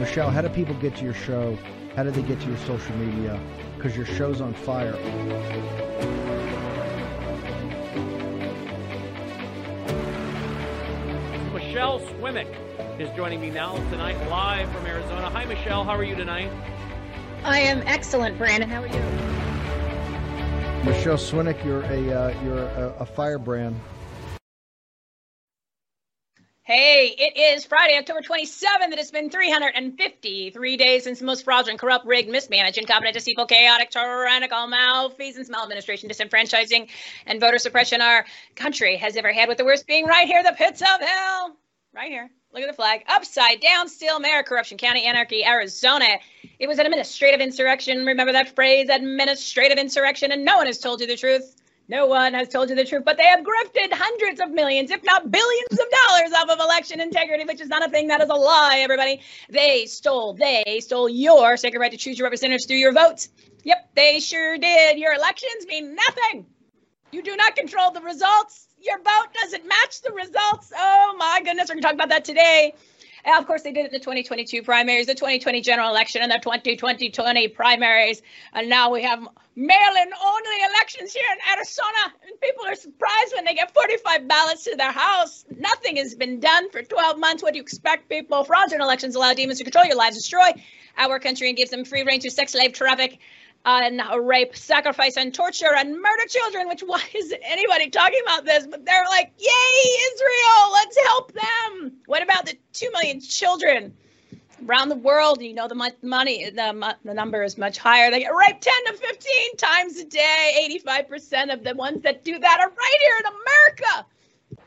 Michelle, how do people get to your show? How do they get to your social media? Because your show's on fire. Michelle Swinick is joining me now tonight live from Arizona. Hi, Michelle. How are you tonight? I am excellent, Brandon. How are you? Michelle Swinick, you're a uh, you're a, a firebrand. Hey, it is Friday, October 27th. It has been 353 days since the most fraudulent, corrupt, rigged, mismanaged, incompetent, deceitful, chaotic, tyrannical, malfeasance, maladministration, disenfranchising, and voter suppression our country has ever had, with the worst being right here, the pits of hell. Right here. Look at the flag. Upside down, still mayor, corruption, county, anarchy, Arizona. It was an administrative insurrection. Remember that phrase, administrative insurrection, and no one has told you the truth. No one has told you the truth, but they have grifted hundreds of millions, if not billions of dollars off of election integrity, which is not a thing. That is a lie, everybody. They stole, they stole your sacred right to choose your representatives through your votes. Yep, they sure did. Your elections mean nothing. You do not control the results. Your vote doesn't match the results. Oh my goodness, we're going to talk about that today. And of course, they did it in the 2022 primaries, the 2020 general election, and the 2020 primaries. And now we have mail-in only elections here in Arizona, and people are surprised when they get 45 ballots to their house. Nothing has been done for 12 months. What do you expect, people? Fraudulent elections allow demons to control your lives, destroy our country, and give them free reign to sex slave traffic. And rape, sacrifice, and torture, and murder children. Which why is anybody talking about this? But they're like, "Yay, Israel! Let's help them." What about the two million children around the world, you know, the money, the, the number is much higher. They get raped 10 to 15 times a day. 85% of the ones that do that are right here in America.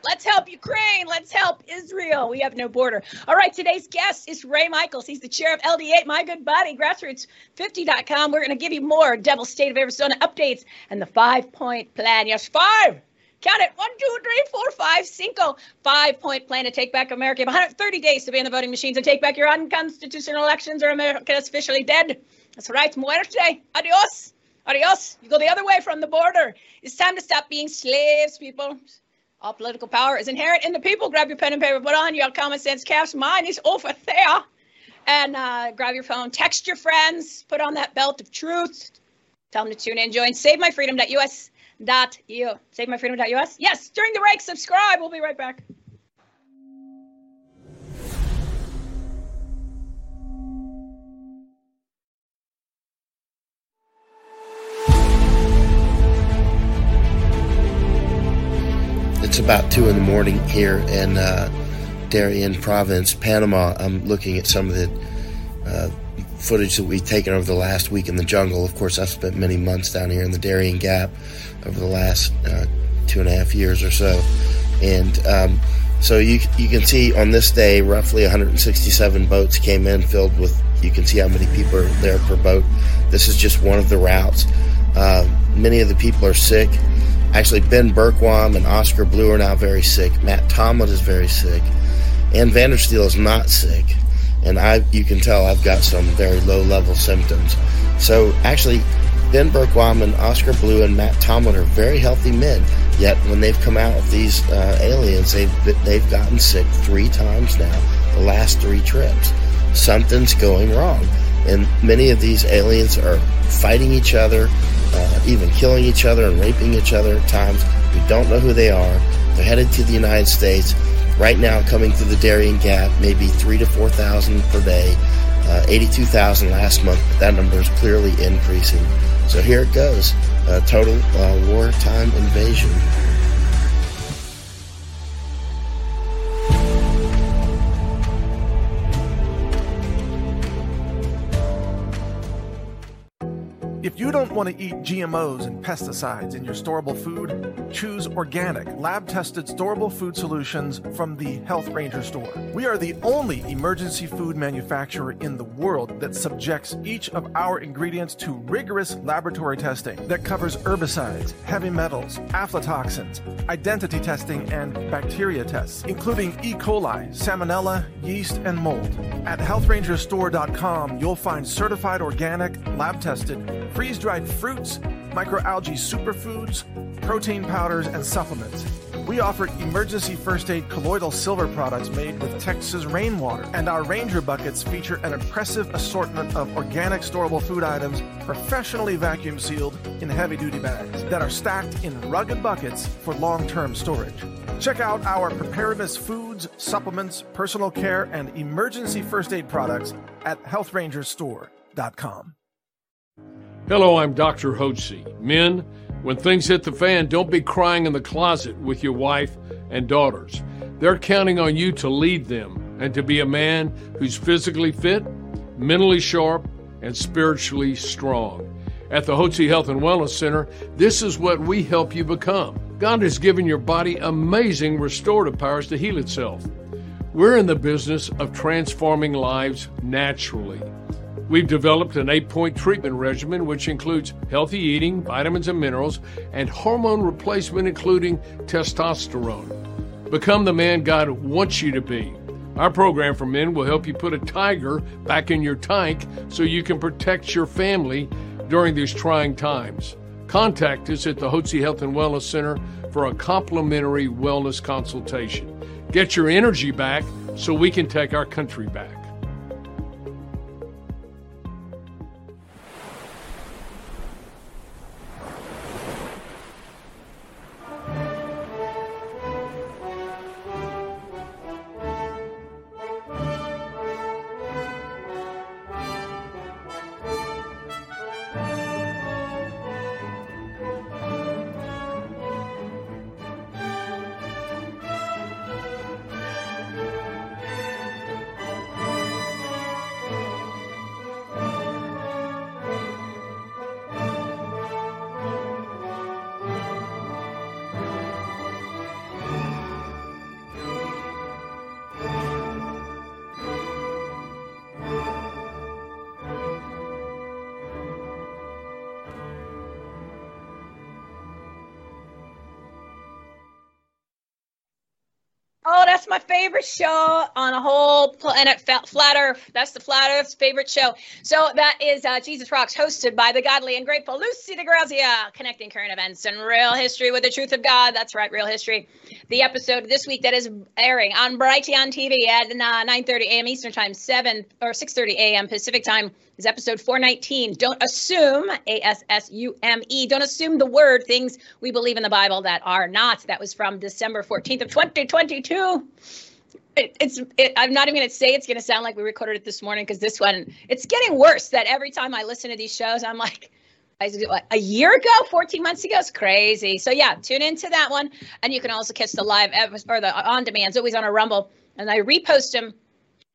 Let's help Ukraine. Let's help Israel. We have no border. All right, today's guest is Ray Michaels. He's the chair of LD8, my good buddy, grassroots50.com. We're going to give you more Devil State of Arizona updates and the five point plan. Yes, five Count it. One, two, three, four, five, cinco. Five point plan to take back America. You have 130 days to ban the voting machines and take back your unconstitutional elections or America is officially dead. That's right. Muerte. Adios. Adios. You go the other way from the border. It's time to stop being slaves, people. All political power is inherent in the people. Grab your pen and paper, put on your common sense caps. Mine is over there. And uh, grab your phone, text your friends, put on that belt of truth. Tell them to tune in. Join SaveMyFreedom.us dot eu. SaveMyFreedom.us. Yes, during the break, subscribe. We'll be right back. About two in the morning here in uh, Darien Province, Panama. I'm looking at some of the uh, footage that we've taken over the last week in the jungle. Of course, I've spent many months down here in the Darien Gap over the last uh, two and a half years or so. And um, so you, you can see on this day, roughly 167 boats came in filled with, you can see how many people are there per boat. This is just one of the routes. Uh, many of the people are sick. Actually, Ben Bergquam and Oscar Blue are now very sick. Matt Tomlin is very sick. And Vandersteel is not sick. And I, you can tell I've got some very low level symptoms. So actually, Ben Bergquam and Oscar Blue and Matt Tomlin are very healthy men. Yet when they've come out with these uh, aliens, they've they've gotten sick three times now. The last three trips, something's going wrong, and many of these aliens are fighting each other, uh, even killing each other and raping each other at times. We don't know who they are. They're headed to the United States. Right now, coming through the Darien Gap, maybe three to four thousand per day. Uh, 82,000 last month, but that number is clearly increasing. So here it goes a total uh, wartime invasion. If you don't want to eat GMOs and pesticides in your storable food, choose organic, lab tested, storable food solutions from the Health Ranger store. We are the only emergency food manufacturer in the world that subjects each of our ingredients to rigorous laboratory testing that covers herbicides, heavy metals, aflatoxins, identity testing, and bacteria tests, including E. coli, salmonella, yeast, and mold. At healthrangerstore.com, you'll find certified organic, lab tested, freeze dried fruits, microalgae superfoods, protein powders, and supplements. We offer emergency first aid colloidal silver products made with Texas rainwater, and our Ranger buckets feature an impressive assortment of organic storable food items professionally vacuum sealed in heavy duty bags that are stacked in rugged buckets for long term storage. Check out our preparedness foods, supplements, personal care, and emergency first aid products at healthrangerstore.com. Hello, I'm Dr. Hotze. Men, when things hit the fan, don't be crying in the closet with your wife and daughters. They're counting on you to lead them and to be a man who's physically fit, mentally sharp, and spiritually strong. At the Hotze Health and Wellness Center, this is what we help you become. God has given your body amazing restorative powers to heal itself. We're in the business of transforming lives naturally. We've developed an eight point treatment regimen which includes healthy eating, vitamins and minerals, and hormone replacement, including testosterone. Become the man God wants you to be. Our program for men will help you put a tiger back in your tank so you can protect your family during these trying times. Contact us at the Hotze Health and Wellness Center for a complimentary wellness consultation. Get your energy back so we can take our country back. That's my favorite show on a whole planet, Flat Earth. That's the Flat Earth's favorite show. So that is uh, Jesus Rocks, hosted by the godly and grateful Lucy DeGrazia, connecting current events and real history with the truth of God. That's right, real history. The episode this week that is airing on Brighteon TV at uh, 9:30 a.m. Eastern Time, 7 or 6:30 a.m. Pacific Time is episode 419. Don't assume, A S S U M E, don't assume the word things we believe in the Bible that are not. That was from December 14th of 2022. It, it's it, i'm not even going to say it's going to sound like we recorded it this morning because this one it's getting worse that every time i listen to these shows i'm like a year ago 14 months ago it's crazy. So yeah tune into that one. And you can also catch the live episode or the on demand it's always on a rumble and i repost them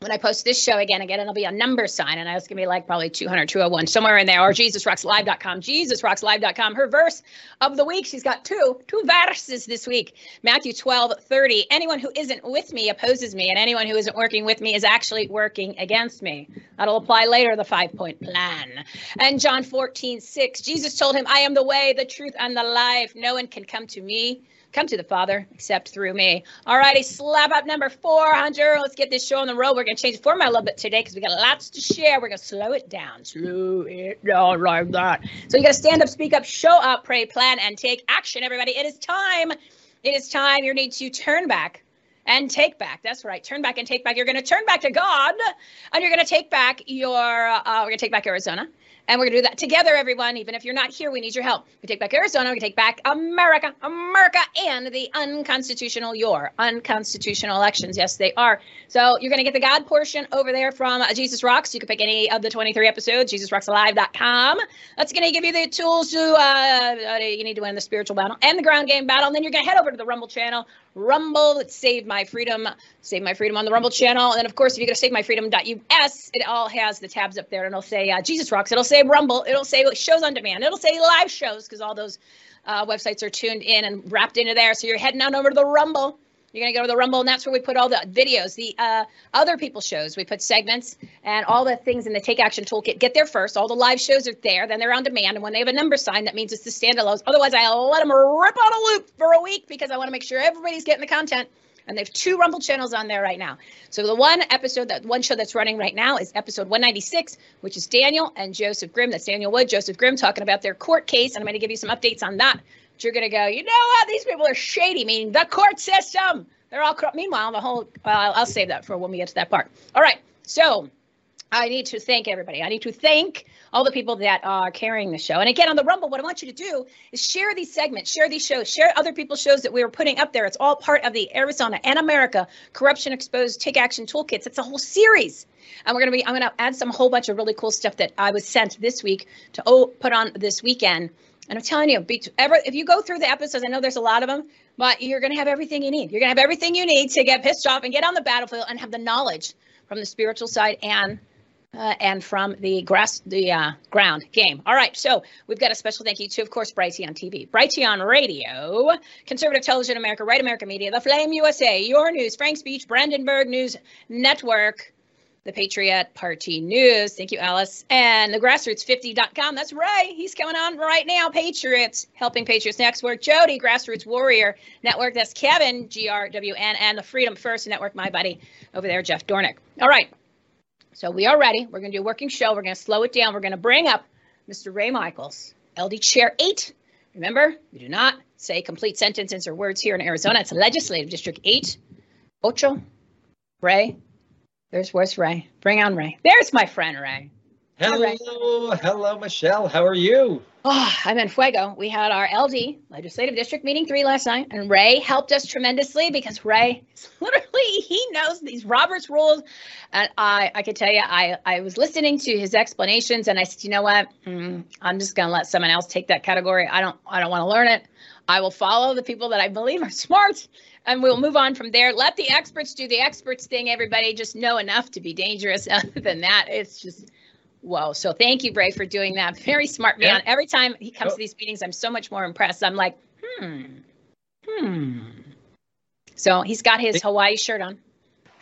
when I post this show again, again, it'll be a number sign, and it's gonna be like probably 200, 201, somewhere in there, or JesusRocksLive.com, JesusRocksLive.com. Her verse of the week, she's got two, two verses this week. Matthew 12, 30. Anyone who isn't with me opposes me, and anyone who isn't working with me is actually working against me. That'll apply later, the five point plan. And John 14, 6. Jesus told him, I am the way, the truth, and the life. No one can come to me come to the Father except through me. All righty, slap up number 400. Let's get this show on the road. We're going to change the format a little bit today because we got lots to share. We're going to slow it down, slow it down like that. So you got to stand up, speak up, show up, pray, plan, and take action, everybody. It is time. It is time. You need to turn back and take back. That's right. Turn back and take back. You're going to turn back to God, and you're going to take back your. Uh, we're going to take back Arizona. And we're going to do that together, everyone. Even if you're not here, we need your help. We take back Arizona, we take back America, America, and the unconstitutional, your unconstitutional elections. Yes, they are. So you're going to get the God portion over there from Jesus Rocks. You can pick any of the 23 episodes, JesusRocksLive.com. That's going to give you the tools to, uh, you need to win the spiritual battle and the ground game battle. And then you're going to head over to the Rumble channel, Rumble, Save My Freedom, Save My Freedom on the Rumble channel. And then, of course, if you go to SaveMyFreedom.us, it all has the tabs up there and it'll say uh, Jesus Rocks. It'll say Rumble. It'll say shows on demand. It'll say live shows because all those uh, websites are tuned in and wrapped into there. So you're heading on over to the Rumble. You're going to go to the Rumble, and that's where we put all the videos, the uh, other people's shows. We put segments and all the things in the Take Action Toolkit. Get there first. All the live shows are there. Then they're on demand. And when they have a number sign, that means it's the standalones. Otherwise, I let them rip on a loop for a week because I want to make sure everybody's getting the content. And they have two Rumble channels on there right now. So the one episode, that one show that's running right now is episode 196, which is Daniel and Joseph Grimm. That's Daniel Wood, Joseph Grimm talking about their court case. And I'm going to give you some updates on that. But you're going to go, you know what? These people are shady, meaning the court system. They're all corrupt. Meanwhile, the whole, uh, I'll save that for when we get to that part. All right. So I need to thank everybody. I need to thank all the people that are carrying the show. And again, on the Rumble, what I want you to do is share these segments, share these shows, share other people's shows that we were putting up there. It's all part of the Arizona and America Corruption Exposed Take Action Toolkits. It's a whole series. And we're going to be, I'm going to add some whole bunch of really cool stuff that I was sent this week to oh, put on this weekend. And I'm telling you, if you go through the episodes, I know there's a lot of them, but you're going to have everything you need. You're going to have everything you need to get pissed off and get on the battlefield and have the knowledge from the spiritual side and uh, and from the grass, the uh, ground game. All right, so we've got a special thank you to, of course, Brighteon TV, Brighteon Radio, Conservative Television America, Right America Media, The Flame USA, Your News, FrankSpeech, Brandenburg News Network, the Patriot Party News. Thank you, Alice. And the grassroots50.com. That's right. He's coming on right now. Patriots, helping Patriots Network. Jody, Grassroots Warrior Network. That's Kevin, GRWN, and the Freedom First Network, my buddy over there, Jeff Dornik. All right. So we are ready. We're going to do a working show. We're going to slow it down. We're going to bring up Mr. Ray Michaels, LD Chair 8. Remember, we do not say complete sentences or words here in Arizona. It's Legislative District 8. Ocho. Ray, there's where's Ray? Bring on Ray. There's my friend Ray. Hello, Ray. hello, Michelle. How are you? Oh, I'm in Fuego. We had our LD Legislative District meeting three last night, and Ray helped us tremendously because Ray literally he knows these Roberts rules, and I I could tell you I I was listening to his explanations, and I said, you know what, mm, I'm just gonna let someone else take that category. I don't I don't want to learn it. I will follow the people that I believe are smart and we'll move on from there. Let the experts do the experts thing. Everybody just know enough to be dangerous. Other than that, it's just whoa. So thank you, Ray, for doing that. Very smart man. Yeah. Every time he comes oh. to these meetings, I'm so much more impressed. I'm like, hmm, hmm. So he's got his Hawaii shirt on.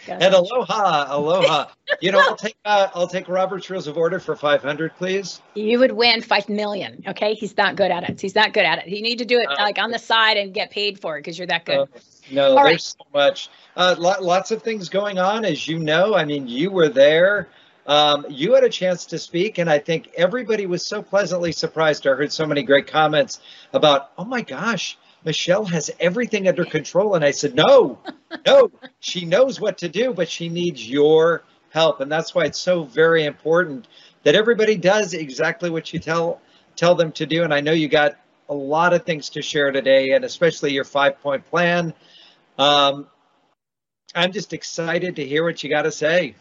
And aloha, aloha. you know, I'll take uh, I'll take Robert's Rules of Order for five hundred, please. You would win five million. Okay, he's not good at it. He's not good at it. You need to do it uh, like on the side and get paid for it because you're that good. Uh, no, All there's right. so much. Uh, lots of things going on, as you know. I mean, you were there. Um, you had a chance to speak, and I think everybody was so pleasantly surprised. I heard so many great comments about, oh my gosh, Michelle has everything under control. And I said, no, no, she knows what to do, but she needs your help. And that's why it's so very important that everybody does exactly what you tell tell them to do. And I know you got a lot of things to share today, and especially your five point plan. Um, I'm just excited to hear what you got to say.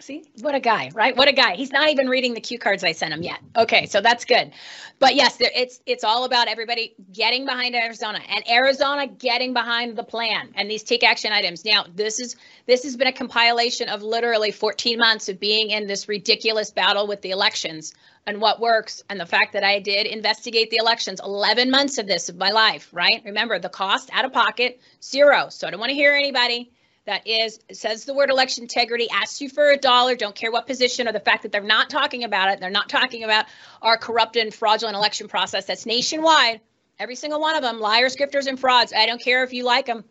See, what a guy, right? What a guy. He's not even reading the cue cards I sent him yet. Okay, so that's good. But yes, it's it's all about everybody getting behind Arizona and Arizona getting behind the plan and these take action items. Now, this is this has been a compilation of literally 14 months of being in this ridiculous battle with the elections and what works and the fact that I did investigate the elections 11 months of this of my life, right? Remember, the cost out of pocket zero. So I don't want to hear anybody that is says the word election integrity asks you for a dollar don't care what position or the fact that they're not talking about it they're not talking about our corrupt and fraudulent election process. That's nationwide. Every single one of them liars grifters and frauds. I don't care if you like them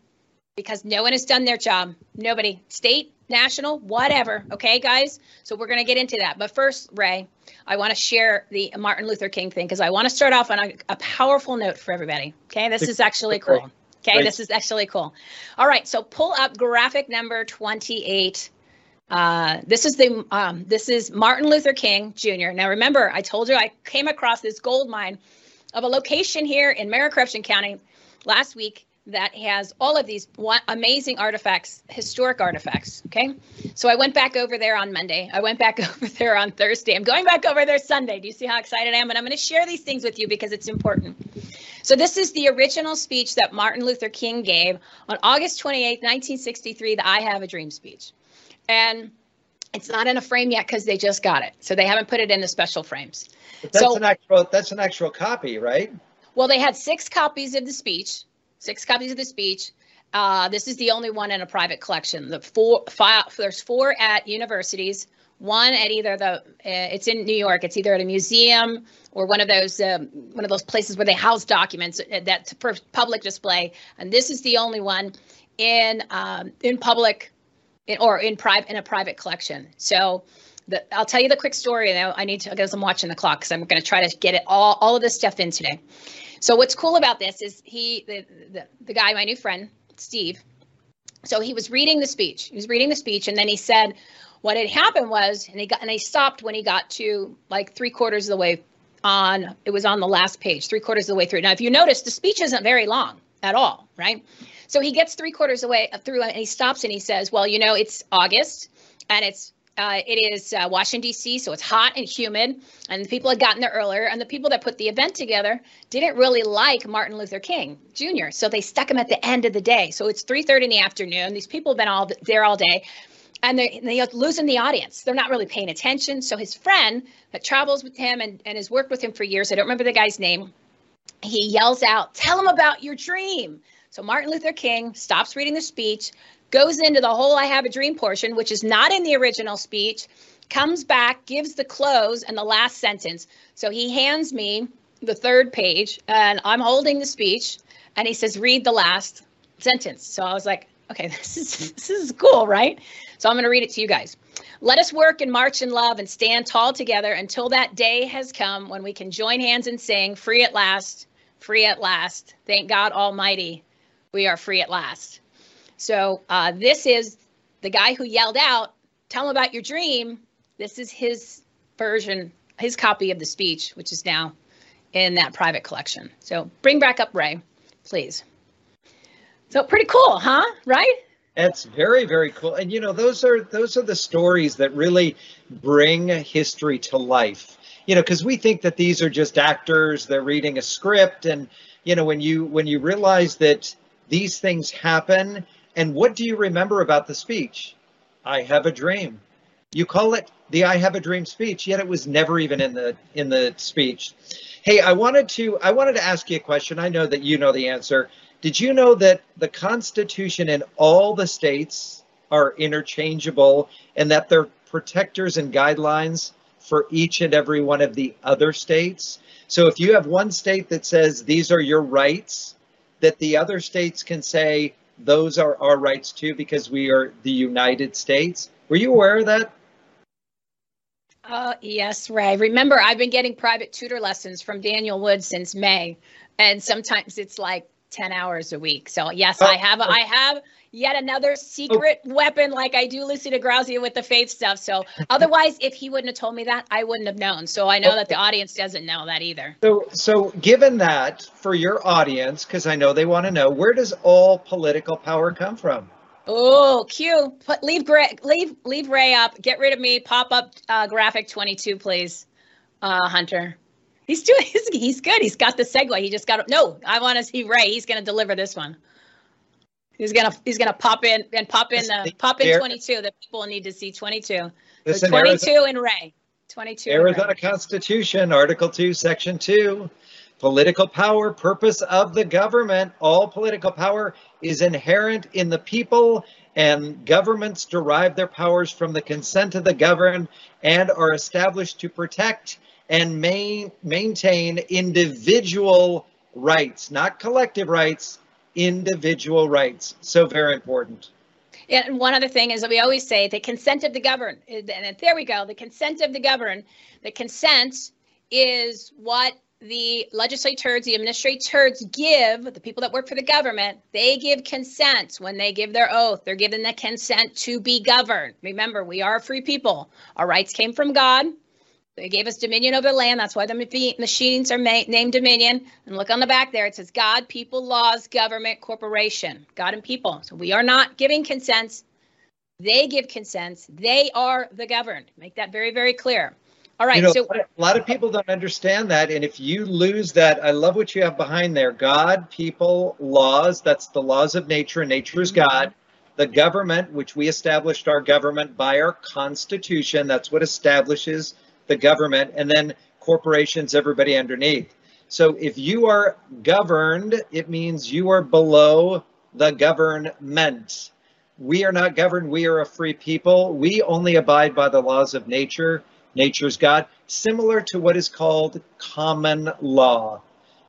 because no one has done their job. Nobody. State national whatever. Okay guys? So we're going to get into that. But first ray i want to share the martin luther king thing because i want to start off on a, a powerful note for everybody. Okay this is actually cool Okay, this is actually cool. All right, so pull up graphic number 28. Uh, this is the um, this is Martin Luther King Jr. Now remember, I told you I came across this gold mine of a location here in Maricorruption County last week that has all of these amazing artifacts, historic artifacts. Okay. So I went back over there on Monday. I went back over there on Thursday. I'm going back over there Sunday. Do you see how excited I am? And I'm going to share these things with you because it's important. So this is the original speech that Martin Luther King gave on August 28, 1963, the I Have a Dream speech. And it's not in a frame yet because they just got it. So they haven't put it in the special frames. But that's So- an actual that's an actual copy, right? Well, they had six copies of the speech. Six copies of the speech. Uh, this is the only one in a private collection. The four, five, there's four at universities. One at either the, uh, it's in New York. It's either at a museum or one of those, um, one of those places where they house documents uh, that for public display. And this is the only one in um, in public, in, or in private in a private collection. So. The, I'll tell you the quick story. Now I need to because I'm watching the clock because I'm going to try to get it all all of this stuff in today. So what's cool about this is he, the, the, the guy, my new friend, Steve. So he was reading the speech. He was reading the speech, and then he said, what had happened was, and he got, and he stopped when he got to like three quarters of the way on. It was on the last page, three quarters of the way through. Now, if you notice, the speech isn't very long at all, right? So he gets three quarters of the way through, and he stops and he says, well, you know, it's August, and it's uh, it is uh, Washington, D.C., so it's hot and humid, and the people had gotten there earlier, and the people that put the event together didn't really like Martin Luther King Jr., so they stuck him at the end of the day. So it's 3.30 in the afternoon. These people have been all there all day, and they, they're losing the audience. They're not really paying attention. So his friend that travels with him and, and has worked with him for years, I don't remember the guy's name, he yells out, Tell him about your dream. So Martin Luther King stops reading the speech, goes into the whole I have a dream portion, which is not in the original speech, comes back, gives the close and the last sentence. So he hands me the third page, and I'm holding the speech, and he says, Read the last sentence. So I was like, Okay, this is this is cool, right? So I'm going to read it to you guys. Let us work and march in love and stand tall together until that day has come when we can join hands and sing, Free at last, free at last. Thank God Almighty, we are free at last. So uh, this is the guy who yelled out, "Tell him about your dream." This is his version, his copy of the speech, which is now in that private collection. So bring back up Ray, please. So pretty cool, huh? Right? That's very very cool. And you know those are those are the stories that really bring history to life. You know, because we think that these are just actors, they're reading a script and you know when you when you realize that these things happen and what do you remember about the speech? I have a dream. You call it the I have a dream speech, yet it was never even in the in the speech. Hey, I wanted to I wanted to ask you a question. I know that you know the answer. Did you know that the Constitution in all the states are interchangeable and that they're protectors and guidelines for each and every one of the other states? So if you have one state that says these are your rights, that the other states can say those are our rights too because we are the United States. Were you aware of that? Uh, yes, Ray. Remember, I've been getting private tutor lessons from Daniel Wood since May, and sometimes it's like 10 hours a week. So yes, I have I have yet another secret weapon like I do Lucy DeGrazia with the faith stuff. So otherwise, if he wouldn't have told me that, I wouldn't have known. So I know that the audience doesn't know that either. So, so given that for your audience, because I know they want to know, where does all political power come from? Oh, Q. Put, leave Ray, leave leave Ray up. Get rid of me. Pop up uh, graphic 22, please, uh, Hunter. He's doing. He's, he's good. He's got the segue. He just got. No, I want to see Ray. He's going to deliver this one. He's gonna he's gonna pop in and pop in the pop in 22. The people need to see 22. This So in 22 Arizona- in Ray. 22. in Arizona. Constitution, Article 2, Section 2. Political power, purpose of the government. All political power is inherent in the people, and governments derive their powers from the consent of the governed and are established to protect and main, maintain individual rights, not collective rights, individual rights. So very important. And one other thing is that we always say the consent of the governed. And there we go. The consent of the governed. The consent is what the legislators, the administrators give, the people that work for the government, they give consent when they give their oath. They're given the consent to be governed. Remember, we are free people. Our rights came from God. They gave us dominion over the land. That's why the machines are ma- named dominion. And look on the back there. It says God, people, laws, government, corporation. God and people. So we are not giving consents. They give consents. They are the governed. Make that very, very clear. All right. you know, so a lot of people don't understand that. And if you lose that, I love what you have behind there God, people, laws. That's the laws of nature, and nature is God. The government, which we established our government by our Constitution, that's what establishes the government. And then corporations, everybody underneath. So if you are governed, it means you are below the government. We are not governed. We are a free people. We only abide by the laws of nature. Nature's God, similar to what is called common law.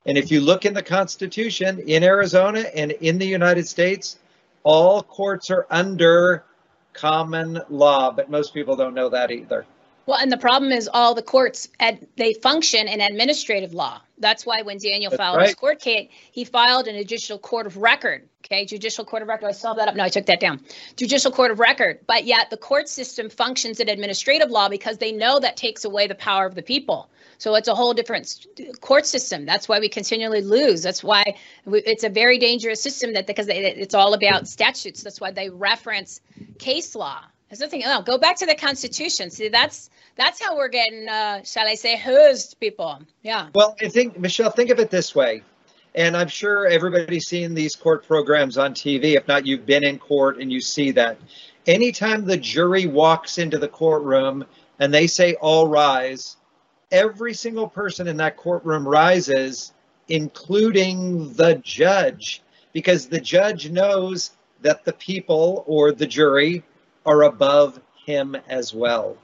And if you look in the Constitution in Arizona and in the United States, all courts are under common law, but most people don't know that either. Well, and the problem is all the courts ad, they function in administrative law. That's why when Daniel That's filed right. his court case, he filed an judicial court of record. Okay, judicial court of record. I saw that up. No, I took that down. Judicial court of record. But yet the court system functions in administrative law because they know that takes away the power of the people. So it's a whole different court system. That's why we continually lose. That's why we, it's a very dangerous system that because they, it's all about statutes. That's why they reference case law. There's nothing. Oh, go back to the Constitution. See, that's that's how we're getting, uh, shall I say, hoosed people. Yeah. Well, I think, Michelle, think of it this way. And I'm sure everybody's seen these court programs on TV. If not, you've been in court and you see that. Anytime the jury walks into the courtroom and they say, all rise, every single person in that courtroom rises, including the judge, because the judge knows that the people or the jury are above him as well.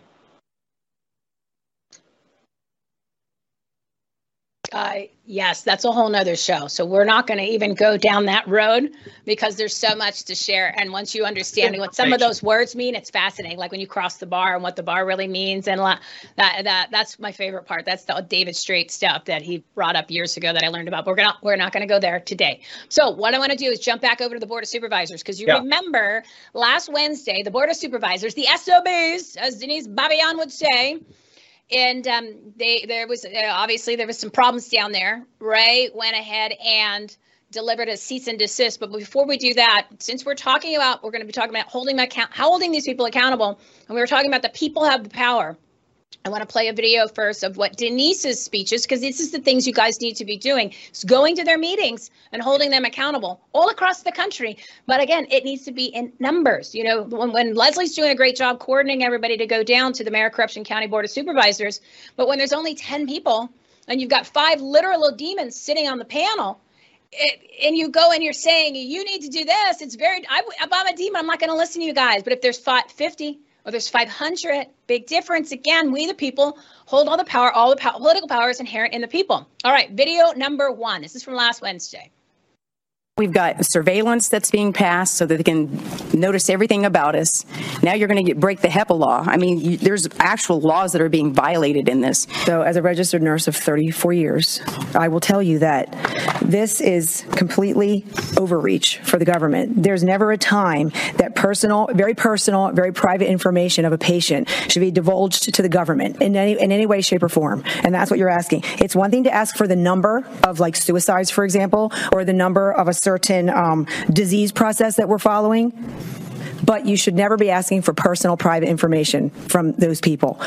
Uh, yes, that's a whole nother show. So we're not going to even go down that road because there's so much to share. And once you understand what some of those words mean, it's fascinating. Like when you cross the bar and what the bar really means, and la- that that that's my favorite part. That's the David Straight stuff that he brought up years ago that I learned about. But we're gonna we're not going to go there today. So what I want to do is jump back over to the board of supervisors because you Yeah. remember last Wednesday the board of supervisors, the SOBs, as Denise Babian would say and um, they there was uh, obviously there was some problems down there. Ray went ahead and delivered a cease and desist. But before we do that, since we're talking about we're going to be talking about holding account how holding these people accountable, and we were talking about the people have the power. I want to play a video first of what Denise's speech is because this is the things you guys need to be doing. Is going to their meetings and holding them accountable all across the country. But again, it needs to be in numbers. You know, when, when Leslie's doing a great job coordinating everybody to go down to the Mayor Corruption County Board of Supervisors, but when there's only 10 people and you've got five literal demons sitting on the panel, it, and you go and you're saying you need to do this, it's very. I, I'm a demon, I'm not going to listen to you guys. But if there's fi- 50 or there's 500, big difference. Again, we the people hold all the power. All the pow- political power is inherent in the people. All right, video number one. This is from last Wednesday. We've got surveillance that's being passed so that they can notice everything about us. Now you're going to break the HIPAA law. I mean, you, there's actual laws that are being violated in this. So, as a registered nurse of 34 years, I will tell you that this is completely overreach for the government. There's never a time that personal, very personal, very private information of a patient should be divulged to the government in any in any way, shape, or form. And that's what you're asking. It's one thing to ask for the number of like suicides, for example, or the number of a certain um, disease process that we're following. But you should never be asking for personal, private information from those people.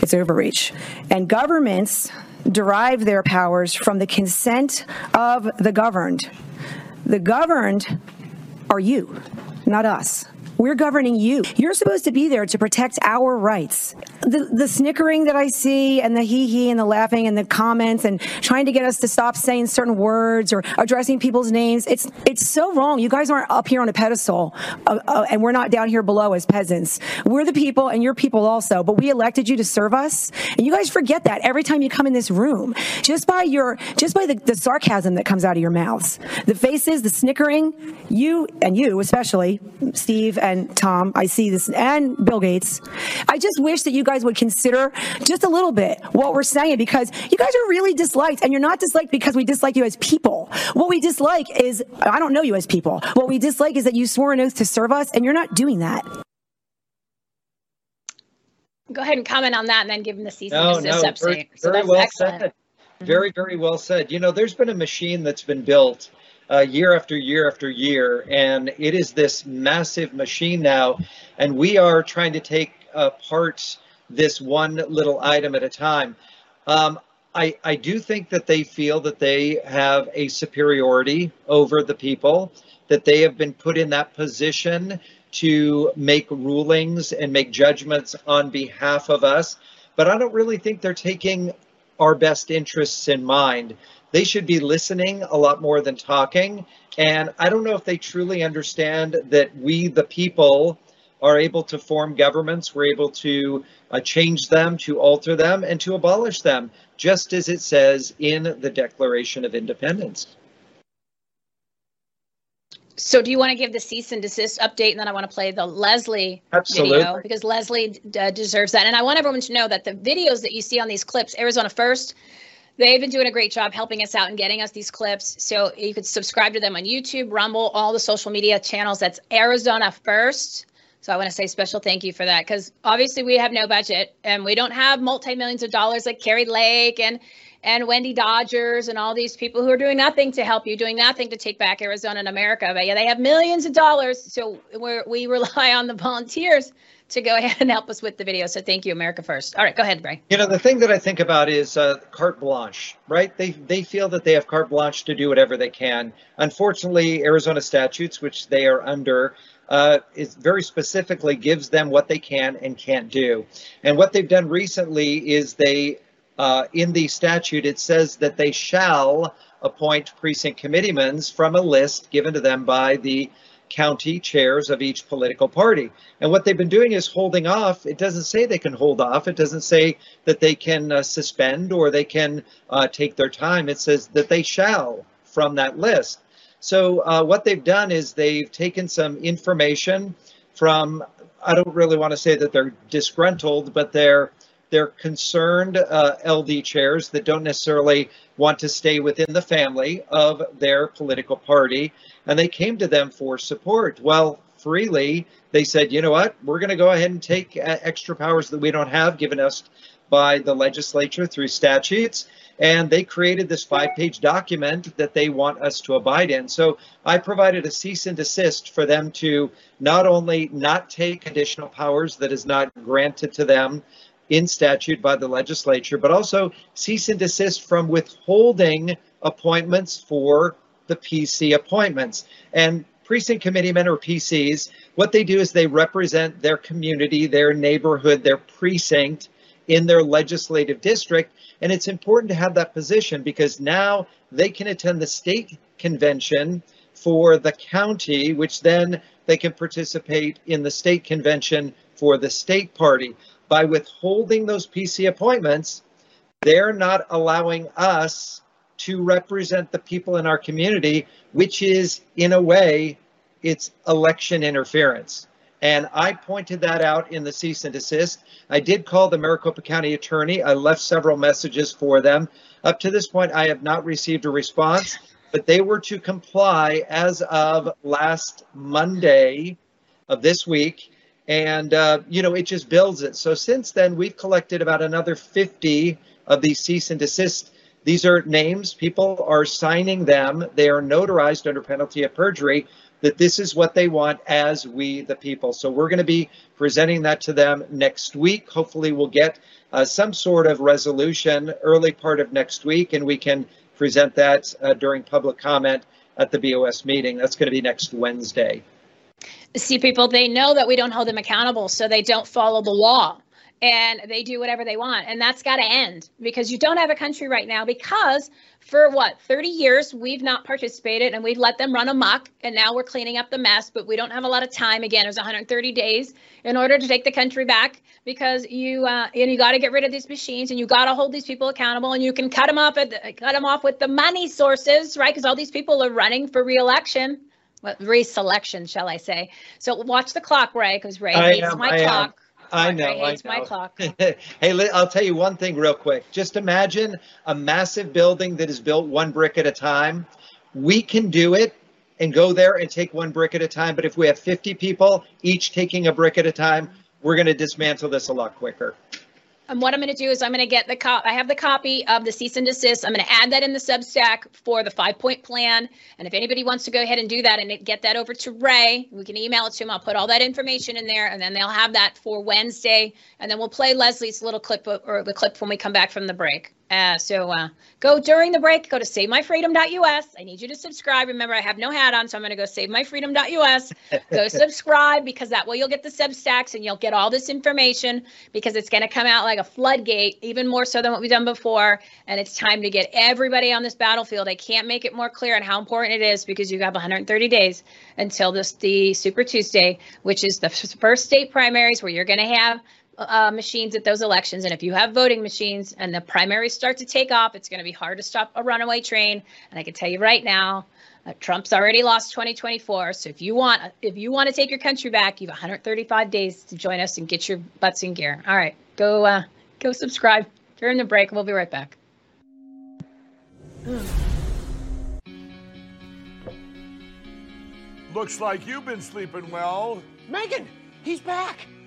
It's overreach. And governments derive their powers from the consent of the governed. The governed are you, not us. We're governing you. You're supposed to be there to protect our rights. The, the snickering that I see and the hee hee and the laughing and the comments and trying to get us to stop saying certain words or addressing people's names, it's, it's so wrong. You guys aren't up here on a pedestal uh, uh, and we're not down here below as peasants. We're the people and you're people also, but we elected you to serve us. And you guys forget that every time you come in this room, just by your, just by the, the sarcasm that comes out of your mouths, the faces, the snickering, you and you especially, Steve and Tom, I see this, and Bill Gates. I just wish that you guys would consider just a little bit what we're saying because you guys are really disliked, and you're not disliked because we dislike you as people. What we dislike is, I don't know you as people. What we dislike is that you swore an oath to serve us, and you're not doing that. Go ahead and comment on that and then give him the cease No, and desist no, update. very, so that's well excellent. said. Very, very well said. You know, there's been a machine that's been built uh, year after year after year, and it is this massive machine now, and we are trying to take apart this one little item at a time. Um, I, I do think that they feel that they have a superiority over the people, that they have been put in that position to make rulings and make judgments on behalf of us. But I don't really think they're taking our best interests in mind. They should be listening a lot more than talking. And I don't know if they truly understand that we, the people, are able to form governments, we're able to uh, change them, to alter them, and to abolish them, just as it says in the Declaration of Independence. So, do you want to give the cease and desist update, and then I want to play the Leslie Absolutely. video because Leslie uh, deserves that. And I want everyone to know that the videos that you see on these clips, Arizona First, they've been doing a great job helping us out and getting us these clips. So you could subscribe to them on YouTube, Rumble, all the social media channels. That's Arizona First. So I want to say special thank you for that because obviously we have no budget and we don't have multi millions of dollars like Kari Lake and and Wendy Rogers and all these people who are doing nothing to help you, doing nothing to take back Arizona and America. But yeah, they have millions of dollars. So we we rely on the volunteers to go ahead and help us with the video. So thank you, America First. All right, go ahead, Ray. You know, the thing that I think about is uh, carte blanche, right? They they feel that they have carte blanche to do whatever they can. Unfortunately, Arizona statutes, which they are under, uh, is very specifically gives them what they can and can't do. And what they've done recently is they uh, in the statute, it says that they shall appoint precinct committeemen from a list given to them by the county chairs of each political party. And what they've been doing is holding off. It doesn't say they can hold off. It doesn't say that they can uh, suspend or they can uh, take their time. It says that they shall from that list. So uh, what they've done is they've taken some information from, I don't really want to say that they're disgruntled, but they're they're concerned uh, LD chairs that don't necessarily want to stay within the family of their political party, and they came to them for support. Well, freely, they said, you know what, we're going to go ahead and take uh, extra powers that we don't have given us by the legislature through statutes. And they created this five page document that they want us to abide in. So I provided a cease and desist for them to not only not take additional powers that is not granted to them, in statute by the legislature, but also cease and desist from withholding appointments for the PC appointments. And precinct committeemen or PCs, what they do is they represent their community, their neighborhood, their precinct in their legislative district. And it's important to have that position because now they can attend the state convention for the county, which then they can participate in the state convention for the state party by withholding those PC appointments, they're not allowing us to represent the people in our community, which is, in a way, it's election interference. And I pointed that out in the cease and desist. I did call the Maricopa County attorney. I left several messages for them. Up to this point, I have not received a response, but they were to comply as of last Monday of this week and uh, you know it just builds it. So since then, we've collected about another 50 of these cease and desist. These are names. People are signing them. They are notarized under penalty of perjury that this is what they want as we the people. So we're going to be presenting that to them next week. Hopefully, we'll get uh, some sort of resolution early part of next week, and we can present that uh, during public comment at the BOS meeting. That's going to be next Wednesday see people they know that we don't hold them accountable so they don't follow the law and they do whatever they want and that's got to end because you don't have a country right now because for what 30 years we've not participated and we've let them run amok and now we're cleaning up the mess but we don't have a lot of time again. There's 130 days in order to take the country back because you uh, and you got to get rid of these machines and you got to hold these people accountable and you can cut them off at the, cut them off with the money sources right because all these people are running for reelection reselection, shall I say? So watch the clock, Ray, because Ray I hates am, my I clock. Am. I know. Ray hates I know. my clock. hey, I'll tell you one thing real quick. Just imagine a massive building that is built one brick at a time. We can do it and go there and take one brick at a time. But if we have 50 people, each taking a brick at a time, we're going to dismantle this a lot quicker. And what I'm going to do is I'm going to get the cop. I have the copy of the cease and desist. I'm going to add that in the Substack for the five point plan. And if anybody wants to go ahead and do that and get that over to Ray, we can email it to him. I'll put all that information in there, and then they'll have that for Wednesday. And then we'll play Leslie's little clip or the clip when we come back from the break. Uh, so uh, go during the break, go to savemyfreedom.us. I need you to subscribe. Remember, I have no hat on, so I'm going to go savemyfreedom.us. go subscribe because that way you'll get the Substacks and you'll get all this information because it's going to come out like a floodgate, even more so than what we've done before. And it's time to get everybody on this battlefield. I can't make it more clear on how important it is because you have 130 days until this the Super Tuesday, which is the first state primaries where you're going to have uh, machines at those elections. And if you have voting machines and the primaries start to take off, it's going to be hard to stop a runaway train. And I can tell you right now, uh, Trump's already lost 2024. So if you want, if you want to take your country back, you have 135 days to join us and get your butts in gear. All right, go, uh, go subscribe during the break. We'll be right back. Looks like you've been sleeping well. Megan, he's back.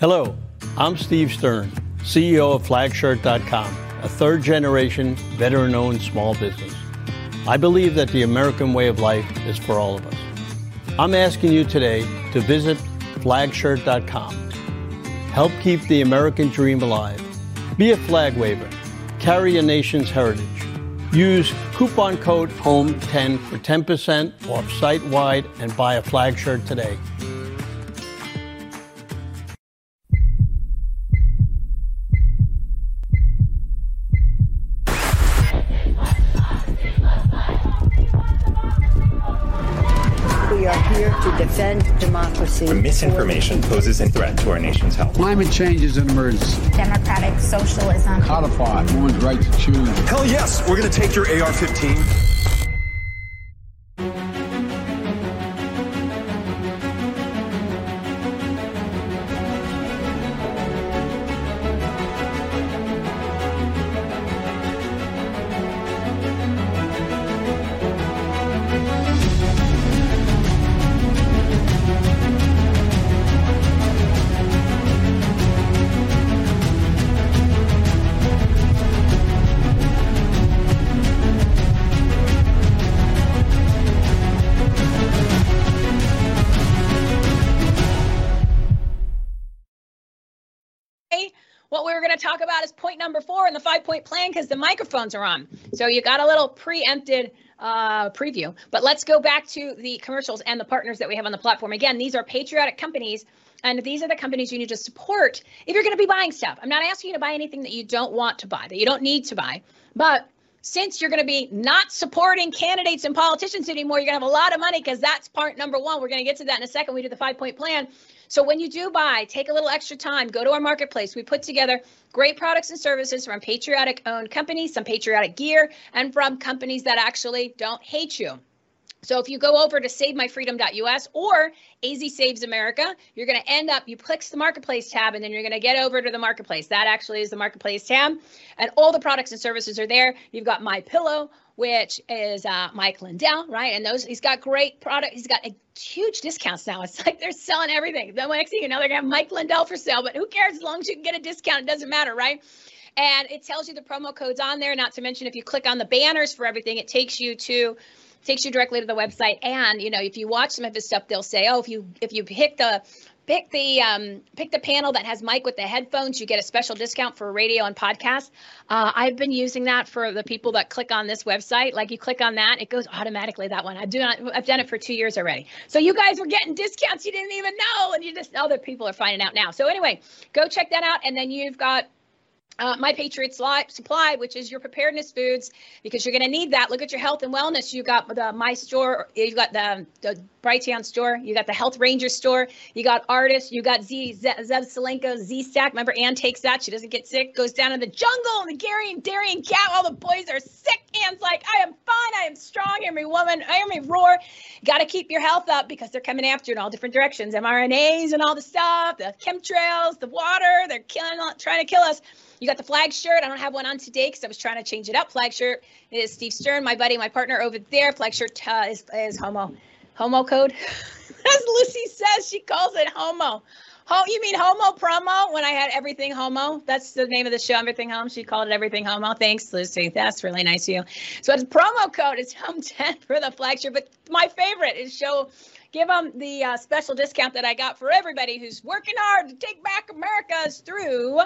Hello, I'm Steve Stern, CEO of Flagshirt.com, a third generation veteran owned small business. I believe that the American way of life is for all of us. I'm asking you today to visit Flagshirt.com. Help keep the American dream alive. Be a flag waver. Carry a nation's heritage. Use coupon code HOME10 for 10% off site wide and buy a flag shirt today. Democracy. Misinformation poses a threat to our nation's health. Climate change is an emergency. Democratic socialism. Codify one's right to choose. Hell yes, we're going to take your AR 15. Plan because the microphones are on. So you got a little preempted uh, preview. But let's go back to the commercials and the partners that we have on the platform. Again, these are patriotic companies, and these are the companies you need to support if you're going to be buying stuff. I'm not asking you to buy anything that you don't want to buy, that you don't need to buy. But since you're going to be not supporting candidates and politicians anymore, you're going to have a lot of money because that's part number one. We're going to get to that in a second. We do the five point plan. So when you do buy, take a little extra time, go to our marketplace. We put together great products and services from patriotic owned companies, some patriotic gear, and from companies that actually don't hate you. So if you go over to savemyfreedom.us or AZ Saves America, you're going to end up, you click the marketplace tab and then you're going to get over to the marketplace. That actually is the marketplace tab. And all the products and services are there. You've got My Pillow, which is uh, Mike Lindell, right? And those he's got great product. He's got a huge discounts now. It's like they're selling everything. The next thing you know, they're gonna have Mike Lindell for sale. But who cares? As long as you can get a discount, it doesn't matter, right? And it tells you the promo codes on there. Not to mention, if you click on the banners for everything, it takes you to takes you directly to the website. And you know, if you watch some of his stuff, they'll say, oh, if you if you pick the pick the um, pick the panel that has Mike with the headphones. You get a special discount for radio and podcast. Uh, I've been using that for the people that click on this website. Like you click on that, it goes automatically that one. I do not. I've done it for two years already. So you guys were getting discounts you didn't even know, and you just other people are finding out now. So anyway, go check that out, and then you've got uh, My Patriot Supply, which is your preparedness foods, because you're going to need that. Look at your health and wellness. You got the My Store, you got the the Brighteon store, you got the Health Ranger store, you got Artist, you got Z Zev Zelenko Z Stack. Remember, Ann takes that. She doesn't get sick. Goes down in the jungle, and the Gary and Darien Gap. All the boys are sick. Ann's like, I am fine. I am strong. Hear me, woman. Hear me roar. Got to keep your health up because they're coming after you in all different directions. mRNAs and all the stuff, the chemtrails, the water. They're killing, trying to kill us. You got the flag shirt. I don't have one on today because I was trying to change it up. Flag shirt is Steve Stern, my buddy, my partner over there. Flag shirt uh, is, is homo, homo code. As Lucy says, she calls it homo. Oh, you mean homo promo when I had everything homo? That's the name of the show, Everything Home. She called it Everything Homo. Thanks, Lucy. That's really nice of you. So it's promo code is home 10 for the flag shirt. But my favorite is show give them the uh, special discount that I got for everybody who's working hard to take back America's through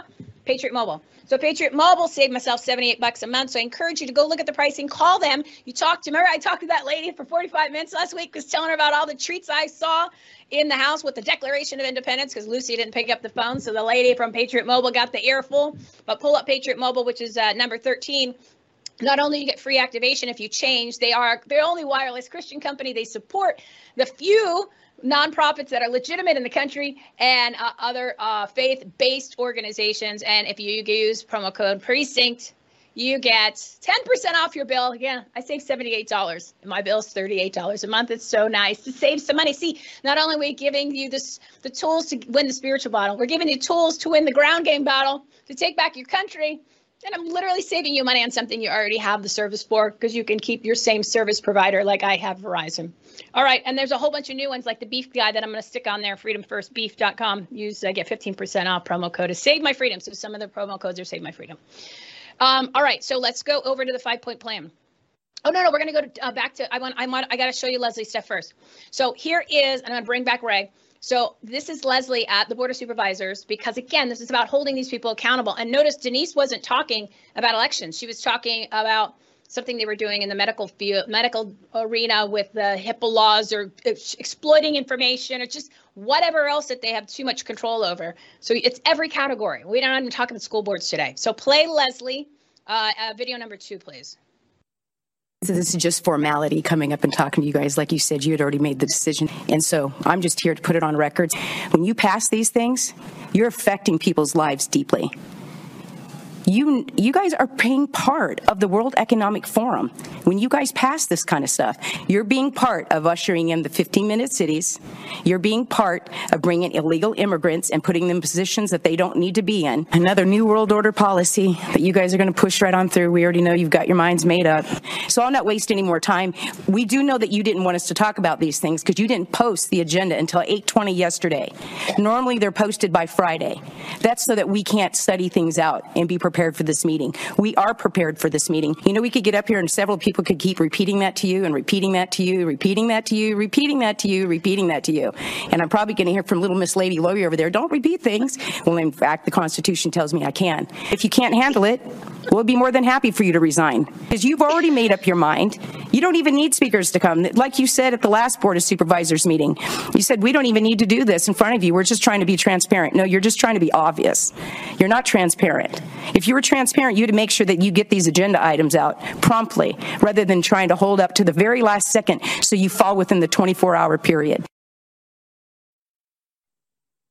Patriot Mobile. So Patriot Mobile saved myself 78 bucks a month. So I encourage you to go look at the pricing, call them. You talked to, remember I talked to that lady for 45 minutes last week, was telling her about all the treats I saw in the house with the Declaration of Independence because Lucy didn't pick up the phone. So the lady from Patriot Mobile got the earful. But pull up Patriot Mobile, which is uh, number 13 not only you get free activation if you change they are they're only wireless christian company they support the few nonprofits that are legitimate in the country and uh, other uh, faith-based organizations. And if you use promo code precinct you get 10% off your bill. Again i save $78 my bill is $38 a month. It's so nice to save some money. See not only are we giving you this the tools to win the spiritual battle we're giving you tools to win the ground game battle to take back your country and I'm literally saving you money on something you already have the service for because you can keep your same service provider like I have Verizon. All right, and there's a whole bunch of new ones like the beef guy that I'm going to stick on there, freedomfirstbeef.com. Use uh, get 15% off promo code is Save My Freedom. So some of the promo codes are Save My Freedom. Um, all right, so let's go over to the five point plan. Oh no, no, we're going to go uh, back to. I want. I want. I got to show you Leslie stuff first. So here is. And I'm going to bring back Ray. So this is Leslie at the Board of Supervisors because again, this is about holding these people accountable. And notice Denise wasn't talking about elections. She was talking about something they were doing in the medical field, medical arena with the HIPAA laws or exploiting information or just whatever else that they have too much control over. So it's every category. We don't even talk about school boards today. So play Leslie, uh, uh, video number two, please. This is just formality coming up and talking to you guys. Like you said, you had already made the decision. And so I'm just here to put it on record. When you pass these things, you're affecting people's lives deeply you you guys are paying part of the World Economic Forum. When you guys pass this kind of stuff, you're being part of ushering in the 15-minute cities. You're being part of bringing illegal immigrants and putting them in positions that they don't need to be in. Another new world order policy that you guys are going to push right on through. We already know you've got your minds made up. So I'll not waste any more time. We do know that you didn't want us to talk about these things because you didn't post the agenda until 8:20 yesterday. Normally they're posted by Friday. That's so that we can't study things out and be prepared prepared for this meeting. We are prepared for this meeting. You know, we could get up here and several people could keep repeating that to you and repeating that to you, repeating that to you, repeating that to you, repeating that to you. And I'm probably going to hear from little Miss Lady Lawyer over there, don't repeat things. Well, in fact, the Constitution tells me I can. If you can't handle it, we'll be more than happy for you to resign because you've already made up your mind. You don't even need speakers to come. Like you said at the last Board of Supervisors meeting, you said, we don't even need to do this in front of you. We're just trying to be transparent. No, you're just trying to be obvious. You're not transparent. If you were transparent, you'd make sure that you get these agenda items out promptly rather than trying to hold up to the very last second so you fall within the 24 hour period.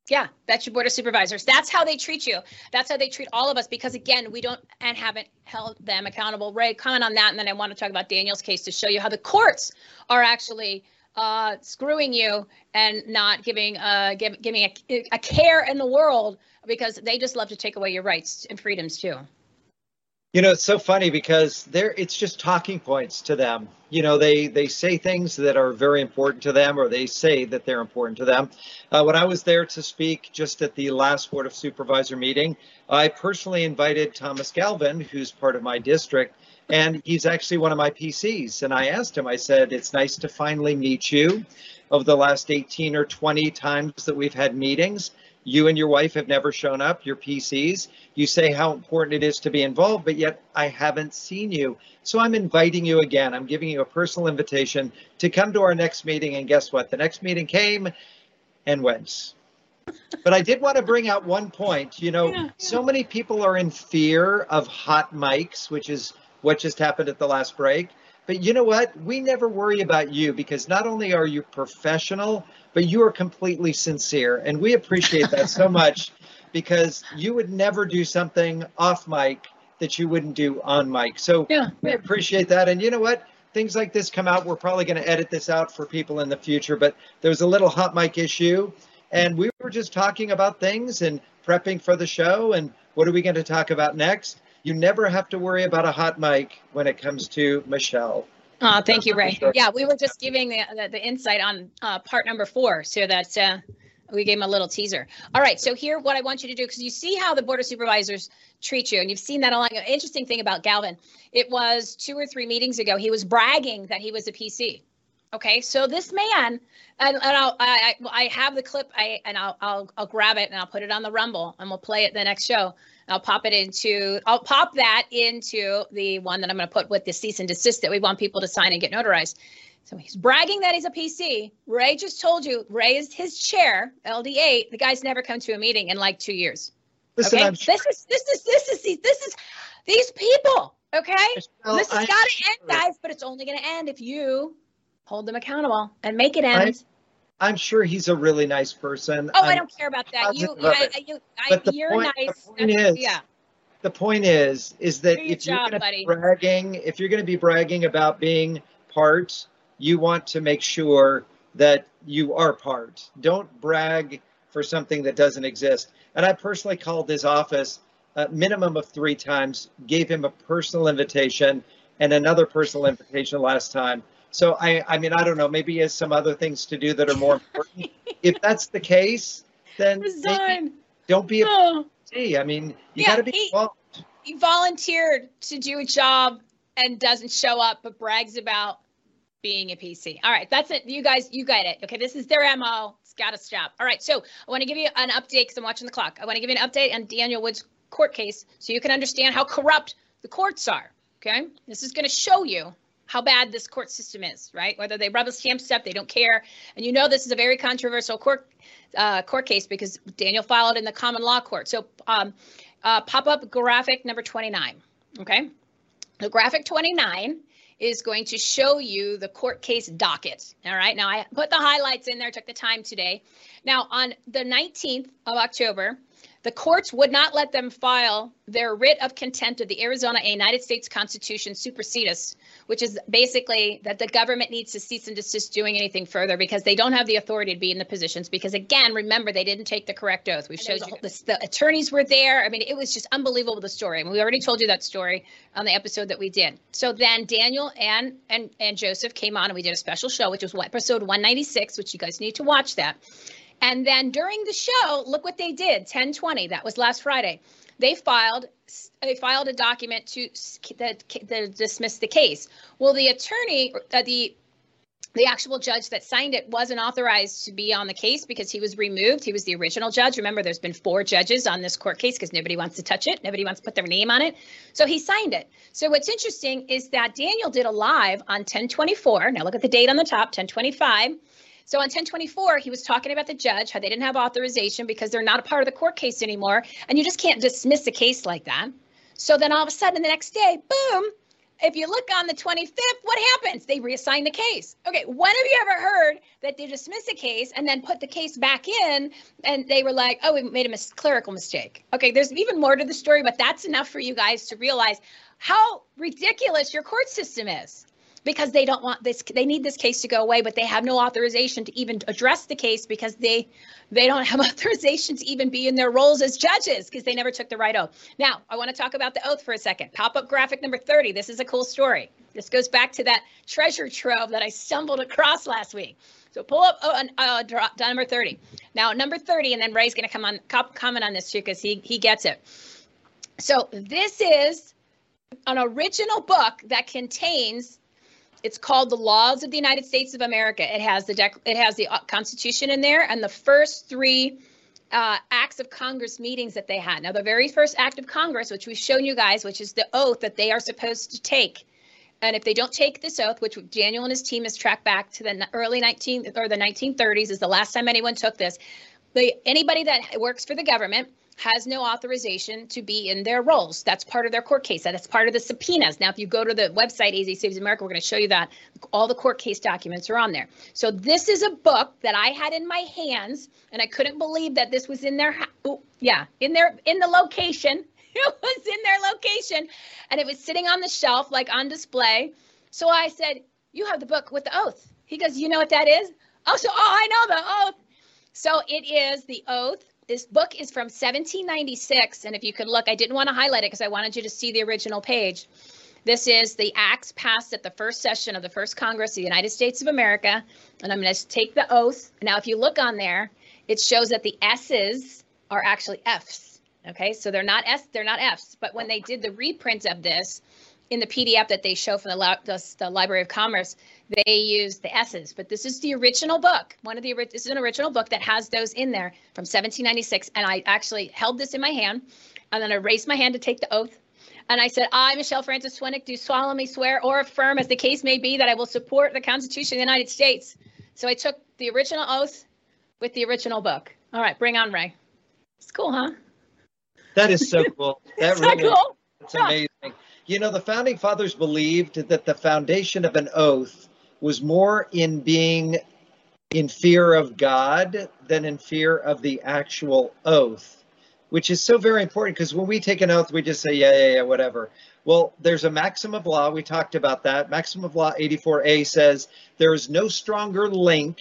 Yeah, that's your board of supervisors. That's how they treat you. That's how they treat all of us because again, we don't and haven't held them accountable. Ray, comment on that, and then I want to talk about Daniel's case to show you how the courts are actually uh, screwing you and not giving uh, give, giving a, a care in the world because they just love to take away your rights and freedoms too. You know, it's so funny because they're it's just talking points to them. You know, they they say things that are very important to them, or they say that they're important to them. Uh, when I was there to speak just at the last Board of Supervisor meeting, I personally invited Thomas Galvin, who's part of my district, and he's actually one of my PCs. And I asked him, I said, "It's nice to finally meet you." Over the last 18 or 20 times that we've had meetings, you and your wife have never shown up, your PCs. You say how important it is to be involved, but yet I haven't seen you. So I'm inviting you again. I'm giving you a personal invitation to come to our next meeting. And guess what? The next meeting came and went. But I did want to bring out one point. You know, so many people are in fear of hot mics, which is what just happened at the last break. But you know what? We never worry about you because not only are you professional, but you are completely sincere. And we appreciate that so much because you would never do something off mic that you wouldn't do on mic. So yeah, we appreciate that. And you know what? Things like this come out. We're probably going to edit this out for people in the future, but there was a little hot mic issue. And we were just talking about things and prepping for the show. And what are we going to talk about next? You never have to worry about a hot mic when it comes to Michelle. Oh, thank you, Ray. Yeah, we were just giving the, the, the insight on uh, part number four so that uh, we gave him a little teaser. All right, so here, what I want you to do, because you see how the Board of Supervisors treat you, and you've seen that along. An interesting thing about Galvin, it was two or three meetings ago, he was bragging that he was a PC. Okay, so this man, and, and I'll, I, I have the clip, I and I'll, I'll I'll grab it and I'll put it on the Rumble, and we'll play it the next show. I'll pop it into, I'll pop that into the one that I'm going to put with the cease and desist that we want people to sign and get notarized. So he's bragging that he's a PC. Ray just told you, Ray is his chair, LD8. The guy's never come to a meeting in like two years. Listen, okay, this is this is this is this is these people. Okay, Michelle, this has got to end, guys. But it's only going to end if you hold them accountable and make it end. I'm sure he's a really nice person. oh, I I'm don't care about that. You, I. You, I, But the you're point- the point That's- is- yeah. the point is is that Do if you're going to be bragging if you're going to be bragging about being part you want to make sure that you are part don't brag for something that doesn't exist and i personally called his office a minimum of three times gave him a personal invitation and another personal invitation last time so i i mean i don't know maybe he has some other things to do that are more important if that's the case then don't be a Oh. I mean, you Yeah, got to be he- involved. he volunteered to do a job and doesn't show up but brags about being a PC. All right, that's it. You guys, you got it. Okay, this is their MO. It's got to stop. All right, so I want to give you an update because I'm watching the clock. I want to give you an update on Daniel Wood's court case so you can understand how corrupt the courts are. Okay, this is going to show you how bad this court system is, right? Whether they rubber stamp stuff, they don't care. And you know this is a very controversial court uh, court case because Daniel filed in the common law court. So um, uh, pop up graphic number 29. Okay. The graphic 29 is going to show you the court case docket. All right. Now I put the highlights in there, took the time today. Now on the 19th of October, the courts would not let them file their writ of contempt of the Arizona United States Constitution supersedeas, which is basically that the government needs to cease and desist doing anything further because they don't have the authority to be in the positions. Because again, remember they didn't take the correct oath. We've showed you this, the attorneys were there. I mean, it was just unbelievable the story. I mean, we already told you that story on the episode that we did. So then Daniel and and and Joseph came on and we did a special show, which was episode 196, which you guys need to watch that. And then during the show, look what they did. 1020, that was last Friday. They filed they filed a document to that, that dismiss the case. Well, the attorney, uh, the the actual judge that signed it wasn't authorized to be on the case because he was removed. He was the original judge. Remember, there's been four judges on this court case because nobody wants to touch it. Nobody wants to put their name on it. So he signed it. So what's interesting is that Daniel did a live on 1024. Now look at the date on the top, 1025. So on 1024, he was talking about the judge, how they didn't have authorization because they're not a part of the court case anymore. And you just can't dismiss a case like that. So then all of a sudden, the next day, boom, if you look on the 25th, what happens? They reassign the case. Okay, when have you ever heard that they dismiss a case and then put the case back in and they were like, oh, we made a mis- clerical mistake? Okay, there's even more to the story, but that's enough for you guys to realize how ridiculous your court system is because they don't want this they need this case to go away but they have no authorization to even address the case because they they don't have authorization to even be in their roles as judges because they never took the right oath. Now i want to talk about the oath for a second. Pop-up graphic number 30 this is a cool story. This goes back to that treasure trove that i stumbled across last week. So pull up oh, uh, drop, number 30 now number 30 and then ray's going to come on comment on this too because he he gets it. So this is an original book that contains it's called the Laws of the United States of America. It has the dec- it has the uh, Constitution in there and the first three uh, acts of Congress meetings that they had. Now, the very first act of Congress, which we've shown you guys, which is the oath that they are supposed to take. And if they don't take this oath, which Daniel and his team has tracked back to the early 19 or the 1930s, is the last time anyone took this. The anybody that works for the government has no authorization to be in their roles. That's part of their court case. That's part of the subpoenas. Now, if you go to the website, AZ Saves America, we're going to show you that all the court case documents are on there. So this is a book that I had in my hands, and I couldn't believe that this was in their, yeah, in their in the location. It was in their location, and it was sitting on the shelf, like on display. So I said, "You have the book with the oath." He goes, "You know what that is?" Oh, so oh, I know the oath. So it is the oath this book is from 1796. And if you could look, I didn't want to highlight it because I wanted you to see the original page. This is the acts passed at the first session of the first Congress of the United States of America. And I'm going to take the oath. Now, if you look on there, it shows that the S's are actually F's. Okay, so they're not S, they're not F's. But when they did the reprint of this, in the PDF that they show from the, the, the, Library of Commerce, they use the S's. But this is the original book. One of the this is an original book that has those in there from 1796. And I actually held this in my hand, and then I raised my hand to take the oath. And I said, I, Michelle Francis Swinick, do solemnly swear or affirm, as the case may be, that I will support the Constitution of the United States. So I took the original oath with the original book. All right, bring on Ray. It's cool, huh? That is so cool. That really, cool? That's amazing. You know, the founding fathers believed that the foundation of an oath was more in being in fear of God than in fear of the actual oath, which is so very important because when we take an oath, we just say, yeah, yeah, yeah, whatever. Well, there's a maxim of law. We talked about that. Maxim of law 84A says there is no stronger link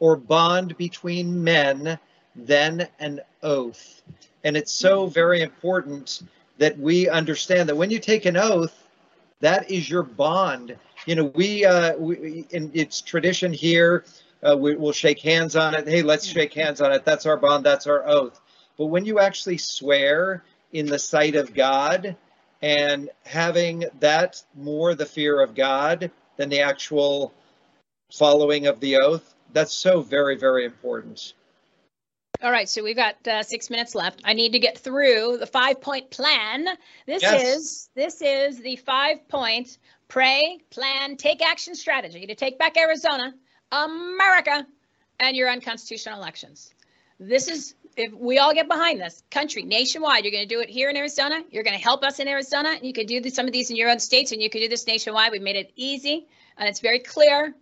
or bond between men than an oath. And it's so very important that we understand that when you take an oath, that is your bond. You know, we, uh, we it's tradition here, uh, we, will shake hands on it. Hey, let's shake hands on it. That's our bond. That's our oath. But when you actually swear in the sight of God and having that more the fear of God than the actual following of the oath, that's so very, very important. All right, so we've got uh, six minutes left. I need to get through the five-point plan. This yes. is this is the five-point pray, plan, take action strategy to take back Arizona, America, and your unconstitutional elections. This is if we all get behind this country nationwide. You're going to do it here in Arizona. You're going to help us in Arizona. And you can do this, some of these in your own states, and you can do this nationwide. We made it easy, and it's very clear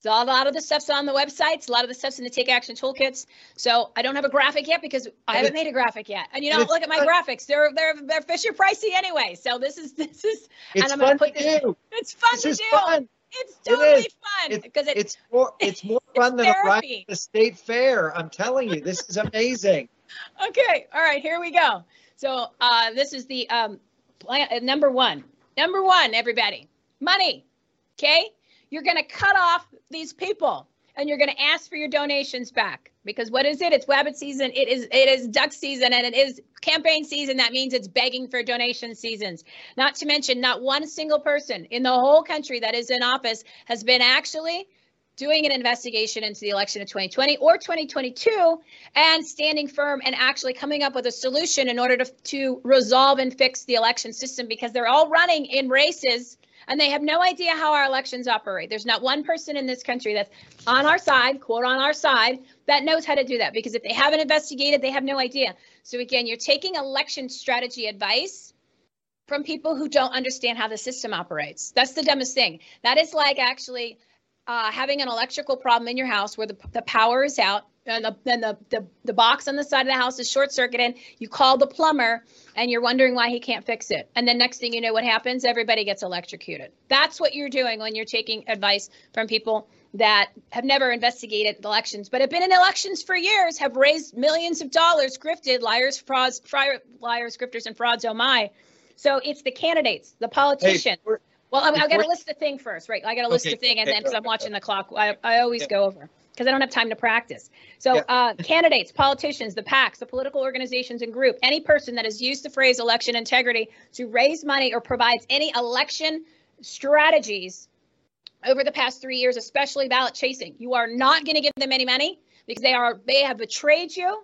so a lot of the stuff's on the websites. A lot of the stuff's in the Take Action toolkits. So I don't have a graphic yet because I haven't made a graphic yet. And you know, look at my graphics. They're they're they're Fisher pricey anyway. So this is this is. It's and I'm fun put, to do. It's fun this to do. Fun. It's totally it fun because it, it's more it's more fun than a the state fair. I'm telling you, this is amazing. okay, all right, here we go. So uh, this is the um, plan, uh, number one. Number one, everybody, money. Okay, you're going to cut off these people and you're going to ask for your donations back. Because what is it? It's wabbit season. It is it is duck season and it is campaign season. That means it's begging for donation seasons. Not to mention not one single person in the whole country that is in office has been actually doing an investigation into the election of 2020 or 2022 and standing firm and actually coming up with a solution in order to, to resolve and fix the election system because they're all running in races and they have no idea how our elections operate. There's not one person in this country that's on our side, quote, on our side, that knows how to do that because if they haven't investigated, they have no idea. So again, you're taking election strategy advice from people who don't understand how the system operates. That's the dumbest thing. That is like actually uh, having an electrical problem in your house where the, the power is out and the, and the, the, the box on the side of the house is short circuited. You call the plumber and you're wondering why he can't fix it. And then next thing you know, what happens? Everybody gets electrocuted. That's what you're doing when you're taking advice from people that have never investigated elections, but have been in elections for years, have raised millions of dollars, grifted liars, frauds, fri- liars, grifters, and frauds. Oh my! So it's the candidates, the politicians. Hey, well, I, I got to list the thing first, right? I got to list Okay, the thing, and then because I'm watching the clock, I, I always Yeah. go over because I don't have time to practice. So, Yeah. uh, candidates, politicians, the PACs, the political organizations and group, any person that has used the phrase election integrity to raise money or provides any election strategies over the past three years, especially ballot chasing, you are not going to give them any money because they are they have betrayed you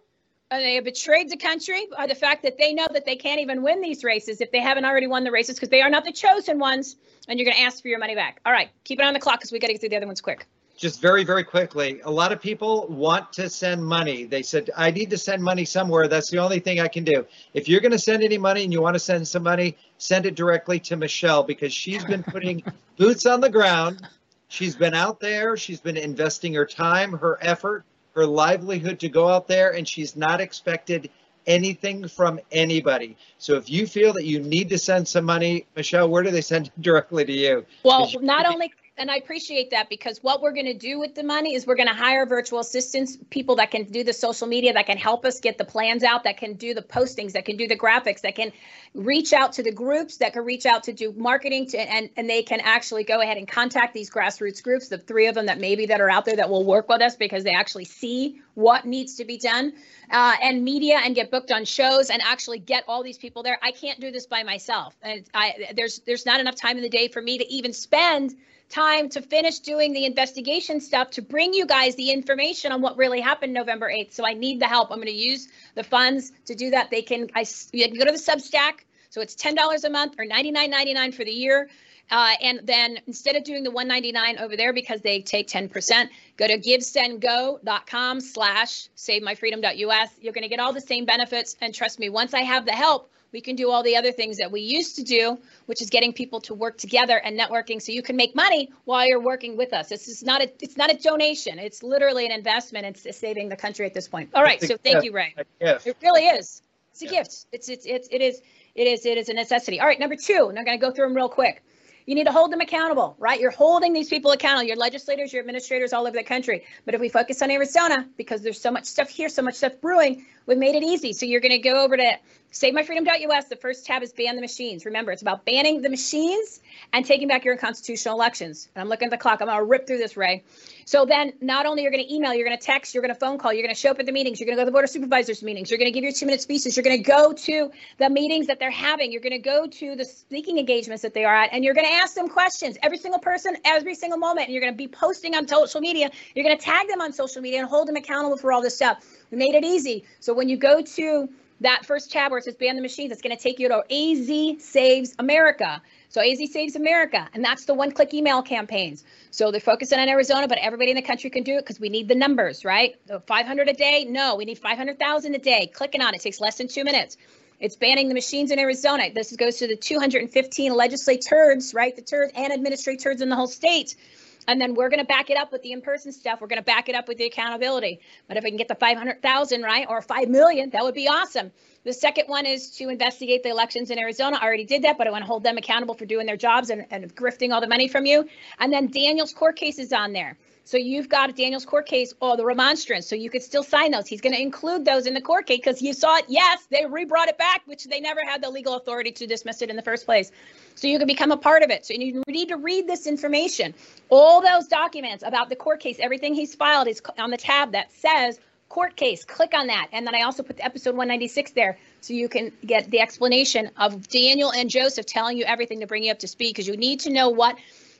and they have betrayed the country? By the fact that they know that they can't even win these races if they haven't already won the races because they are not the chosen ones and you're going to ask for your money back. All right, keep it on the clock because we got to get through the other ones quick. just very very quickly a lot of people want to send money. They said i need to send money somewhere. That's the only thing i can do. If you're going to send any money and you want to send some money send it directly to michelle because she's been putting boots on the ground. She's been out there. She's been investing her time her effort her livelihood to go out there and she's not expected anything from anybody. So if you feel that you need to send some money michelle where do they send it directly to you? Well, you- not only, and I appreciate that because what we're going to do with the money is we're going to hire virtual assistants, people that can do the social media, that can help us get the plans out, that can do the postings, that can do the graphics, that can reach out to the groups, that can reach out to do marketing to, and, and they can actually go ahead and contact these grassroots groups, the three of them that maybe that are out there that will work with us because they actually see what needs to be done uh, and media and get booked on shows and actually get all these people there. I can't do this by myself. And I, there's, there's not enough time in the day for me to even spend time to finish doing the investigation stuff to bring you guys the information on what really happened November 8th. So I need the help. I'm going to use the funds to do that. They can I you can go to the Substack. So it's $10 a month or $99.99 for the year. Uh, and then instead of doing the 199 over there because they take 10%, go to givesendgo.com slash savemyfreedom.us. You're going to get all the same benefits. And trust me, once I have the help, we can do all the other things that we used to do, which is getting people to work together and networking so you can make money while you're working with us. This is not a it's not a donation. It's literally an investment. It's saving the country at this point. All right, so thank gift, you, Ray. It really is. It's a gift. It's it's it's it is it is it is a necessity. All right, number two, and I'm going to go through them real quick. You need to hold them accountable, right? You're holding these people accountable. Your legislators, your administrators all over the country. But if we focus on Arizona, because there's so much stuff here, so much stuff brewing, we've made it easy. So you're going to go over to SaveMyFreedom.us. The first tab is ban the machines. Remember, it's about banning the machines and taking back your unconstitutional elections. And I'm looking at the clock. I'm going to rip through this, Ray. So then, not only you're going to email, you're going to text, you're going to phone call, you're going to show up at the meetings, you're going to go to the board of supervisors meetings, you're going to give your two minute speeches, you're going to go to the meetings that they're having, you're going to go to the speaking engagements that they are at, and you're going to ask them questions. Every single person, every single moment, and you're going to be posting on social media. You're going to tag them on social media and hold them accountable for all this stuff. We made it easy. So when you go to that first tab where it says ban the machines, it's going to take you to AZ Saves America. So AZ Saves America, and that's the one-click email campaigns. So they're focusing on Arizona, but everybody in the country can do it because we need the numbers, right? The 500 a day? No, we need 500,000 a day. Clicking on it takes less than two minutes. It's banning the machines in Arizona. This goes to the 215 legislators, right? The turds and administrators in the whole state. And then we're going to back it up with the in-person stuff. We're going to back it up with the accountability. But if I can get the 500,000, right, or 5 million, that would be awesome. The second one is to investigate the elections in Arizona. I already did that, but I want to hold them accountable for doing their jobs and, and grifting all the money from you. And then Daniel's court case is on there. So you've got Daniel's court case or the remonstrance. So you could still sign those. He's going to include those in the court case because you saw it. Yes, they re-brought it back, which they never had the legal authority to dismiss it in the first place. So you can become a part of it. So you need to read this information. All those documents about the court case, everything he's filed is on the tab that says court case. Click on that. And then I also put the episode 196 there so you can get the explanation of Daniel and Joseph telling you everything to bring you up to speed because you need to know what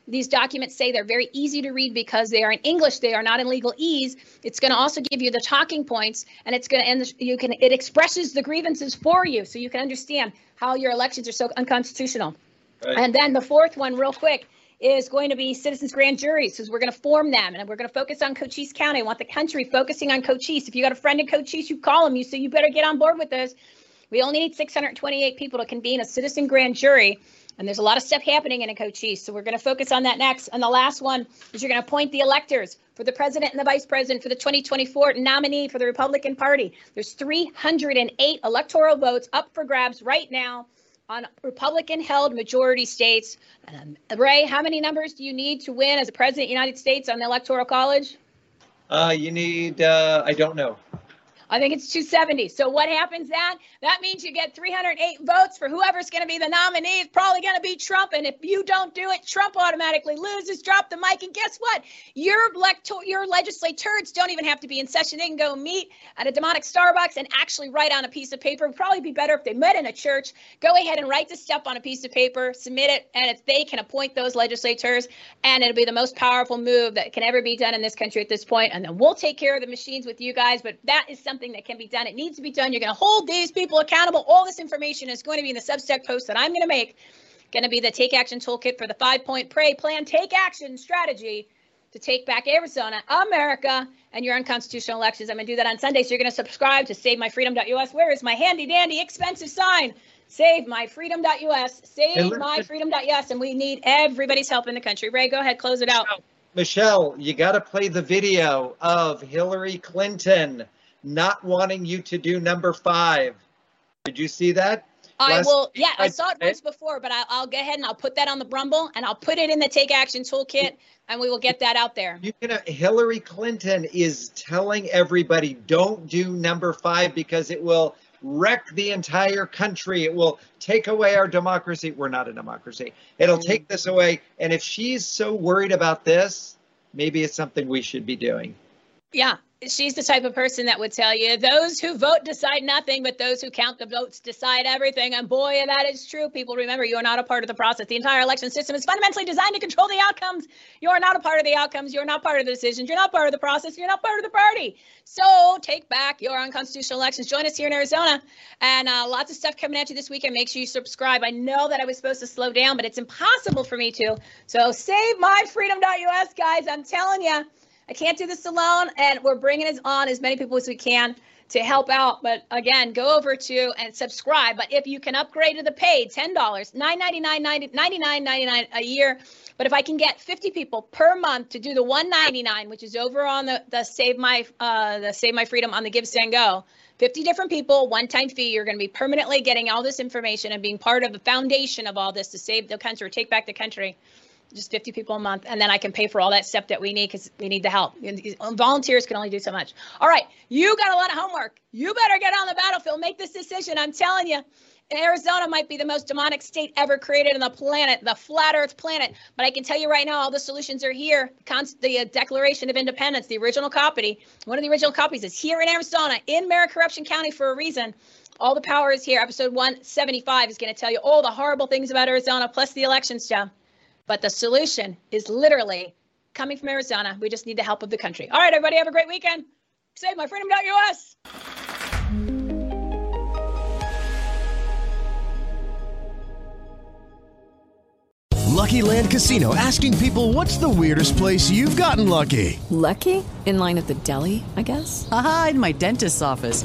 these documents say they're very easy to read because they are in English. They are not in legalese. It's going to also give you the talking points, and it's going to and you can it expresses the grievances for you, so you can understand how your elections are so unconstitutional. Right. And then the fourth one, real quick, is going to be citizens grand juries because we're going to form them and we're going to focus on Cochise County. I want the country focusing on Cochise. If you got a friend in Cochise, you call them. You say you better get on board with this We only need 628 people to convene a citizen grand jury. And there's a lot of stuff happening in a Cochise. So we're going to focus on that next. And the last one is you're going to appoint the electors for the president and the vice president for the 2024 nominee for the Republican Party. There's 308 electoral votes up for grabs right now on Republican held majority states. Um, Ray, how many numbers do you need to win as a president of the United States on the Electoral College? Uh, you need, uh, I don't know. I think it's 270. So what happens then? That means you get 308 votes for whoever's going to be the nominee. It's probably going to be Trump. And if you don't do it, Trump automatically loses. Drop the mic. And guess what? Your electo- your legislators don't even have to be in session. They can go meet at a demonic Starbucks and actually write on a piece of paper. It would probably be better if they met in a church. Go ahead and write the stuff on a piece of paper, submit it, and if they can appoint those legislators, and it'll be the most powerful move that can ever be done in this country at this point. And then we'll take care of the machines with you guys. But that is something that can be done. It needs to be done. You're going to hold these people accountable. All this information is going to be in the Substack post that I'm going to make. Going to be the Take Action Toolkit for the five point pray plan, take action strategy to take back Arizona, America, and your unconstitutional elections. I'm going to do that on Sunday. So you're going to subscribe to SaveMyFreedom.us. Where is my handy dandy expensive sign? SaveMyFreedom.us. SaveMyFreedom.us. And we need everybody's help in the country. Ray, go ahead, close it out. Michelle, you got to play the video of Hillary Clinton not wanting you to do number five. Did you see that? I Last- will. Yeah, I saw it once before, but I, I'll go ahead and I'll put that on the Rumble and I'll put it in the Take Action Toolkit, and we will get that out there. You can. Hillary Clinton is telling everybody, don't do number five because it will wreck the entire country. It will take away our democracy. We're not a democracy. It'll take this away. And if she's so worried about this, maybe it's something we should be doing. Yeah, she's the type of person that would tell you those who vote decide nothing, but those who count the votes decide everything. And boy, that is true. People remember you are not a part of the process. The entire election system is fundamentally designed to control the outcomes. You are not a part of the outcomes. You're not part of the decisions. You're not part of the process. You're not part of the party. So take back your unconstitutional elections. Join us here in Arizona. And uh, lots of stuff coming at you this weekend. Make sure you subscribe. I know that I was supposed to slow down, but it's impossible for me to. So save myfreedom.us, guys. I'm telling you. I can't do this alone, and we're bringing on as many people as we can to help out. But again, go over to and subscribe. But if you can upgrade to the paid, ten dollars, nine ninety nine, ninety nine ninety nine a year. But if I can get fifty people per month to do the one ninety nine, which is over on the the Save My uh, the Save My Freedom on the Give Send Go. 50 different people, one time fee. You're going to be permanently getting all this information and being part of the foundation of all this to save the country, take back the country just 50 people a month and then i can pay for all that stuff that we need because we need the help volunteers can only do so much all right you got a lot of homework you better get on the battlefield make this decision i'm telling you Arizona might be the most demonic state ever created on the planet, the flat Earth planet. But I can tell you right now, all the solutions are here. The uh, Declaration of Independence, the original copy, one of the original copies is here in Arizona, in Maricorruption County for a reason. All the power is here. Episode 175 is going to tell you all the horrible things about Arizona, plus the election stuff. But the solution is literally coming from Arizona. We just need the help of the country. All right, everybody, have a great weekend. Save my freedom.us. Lucky Land Casino asking people what's the weirdest place you've gotten lucky? Lucky? In line at the deli, I guess? Aha, in my dentist's office.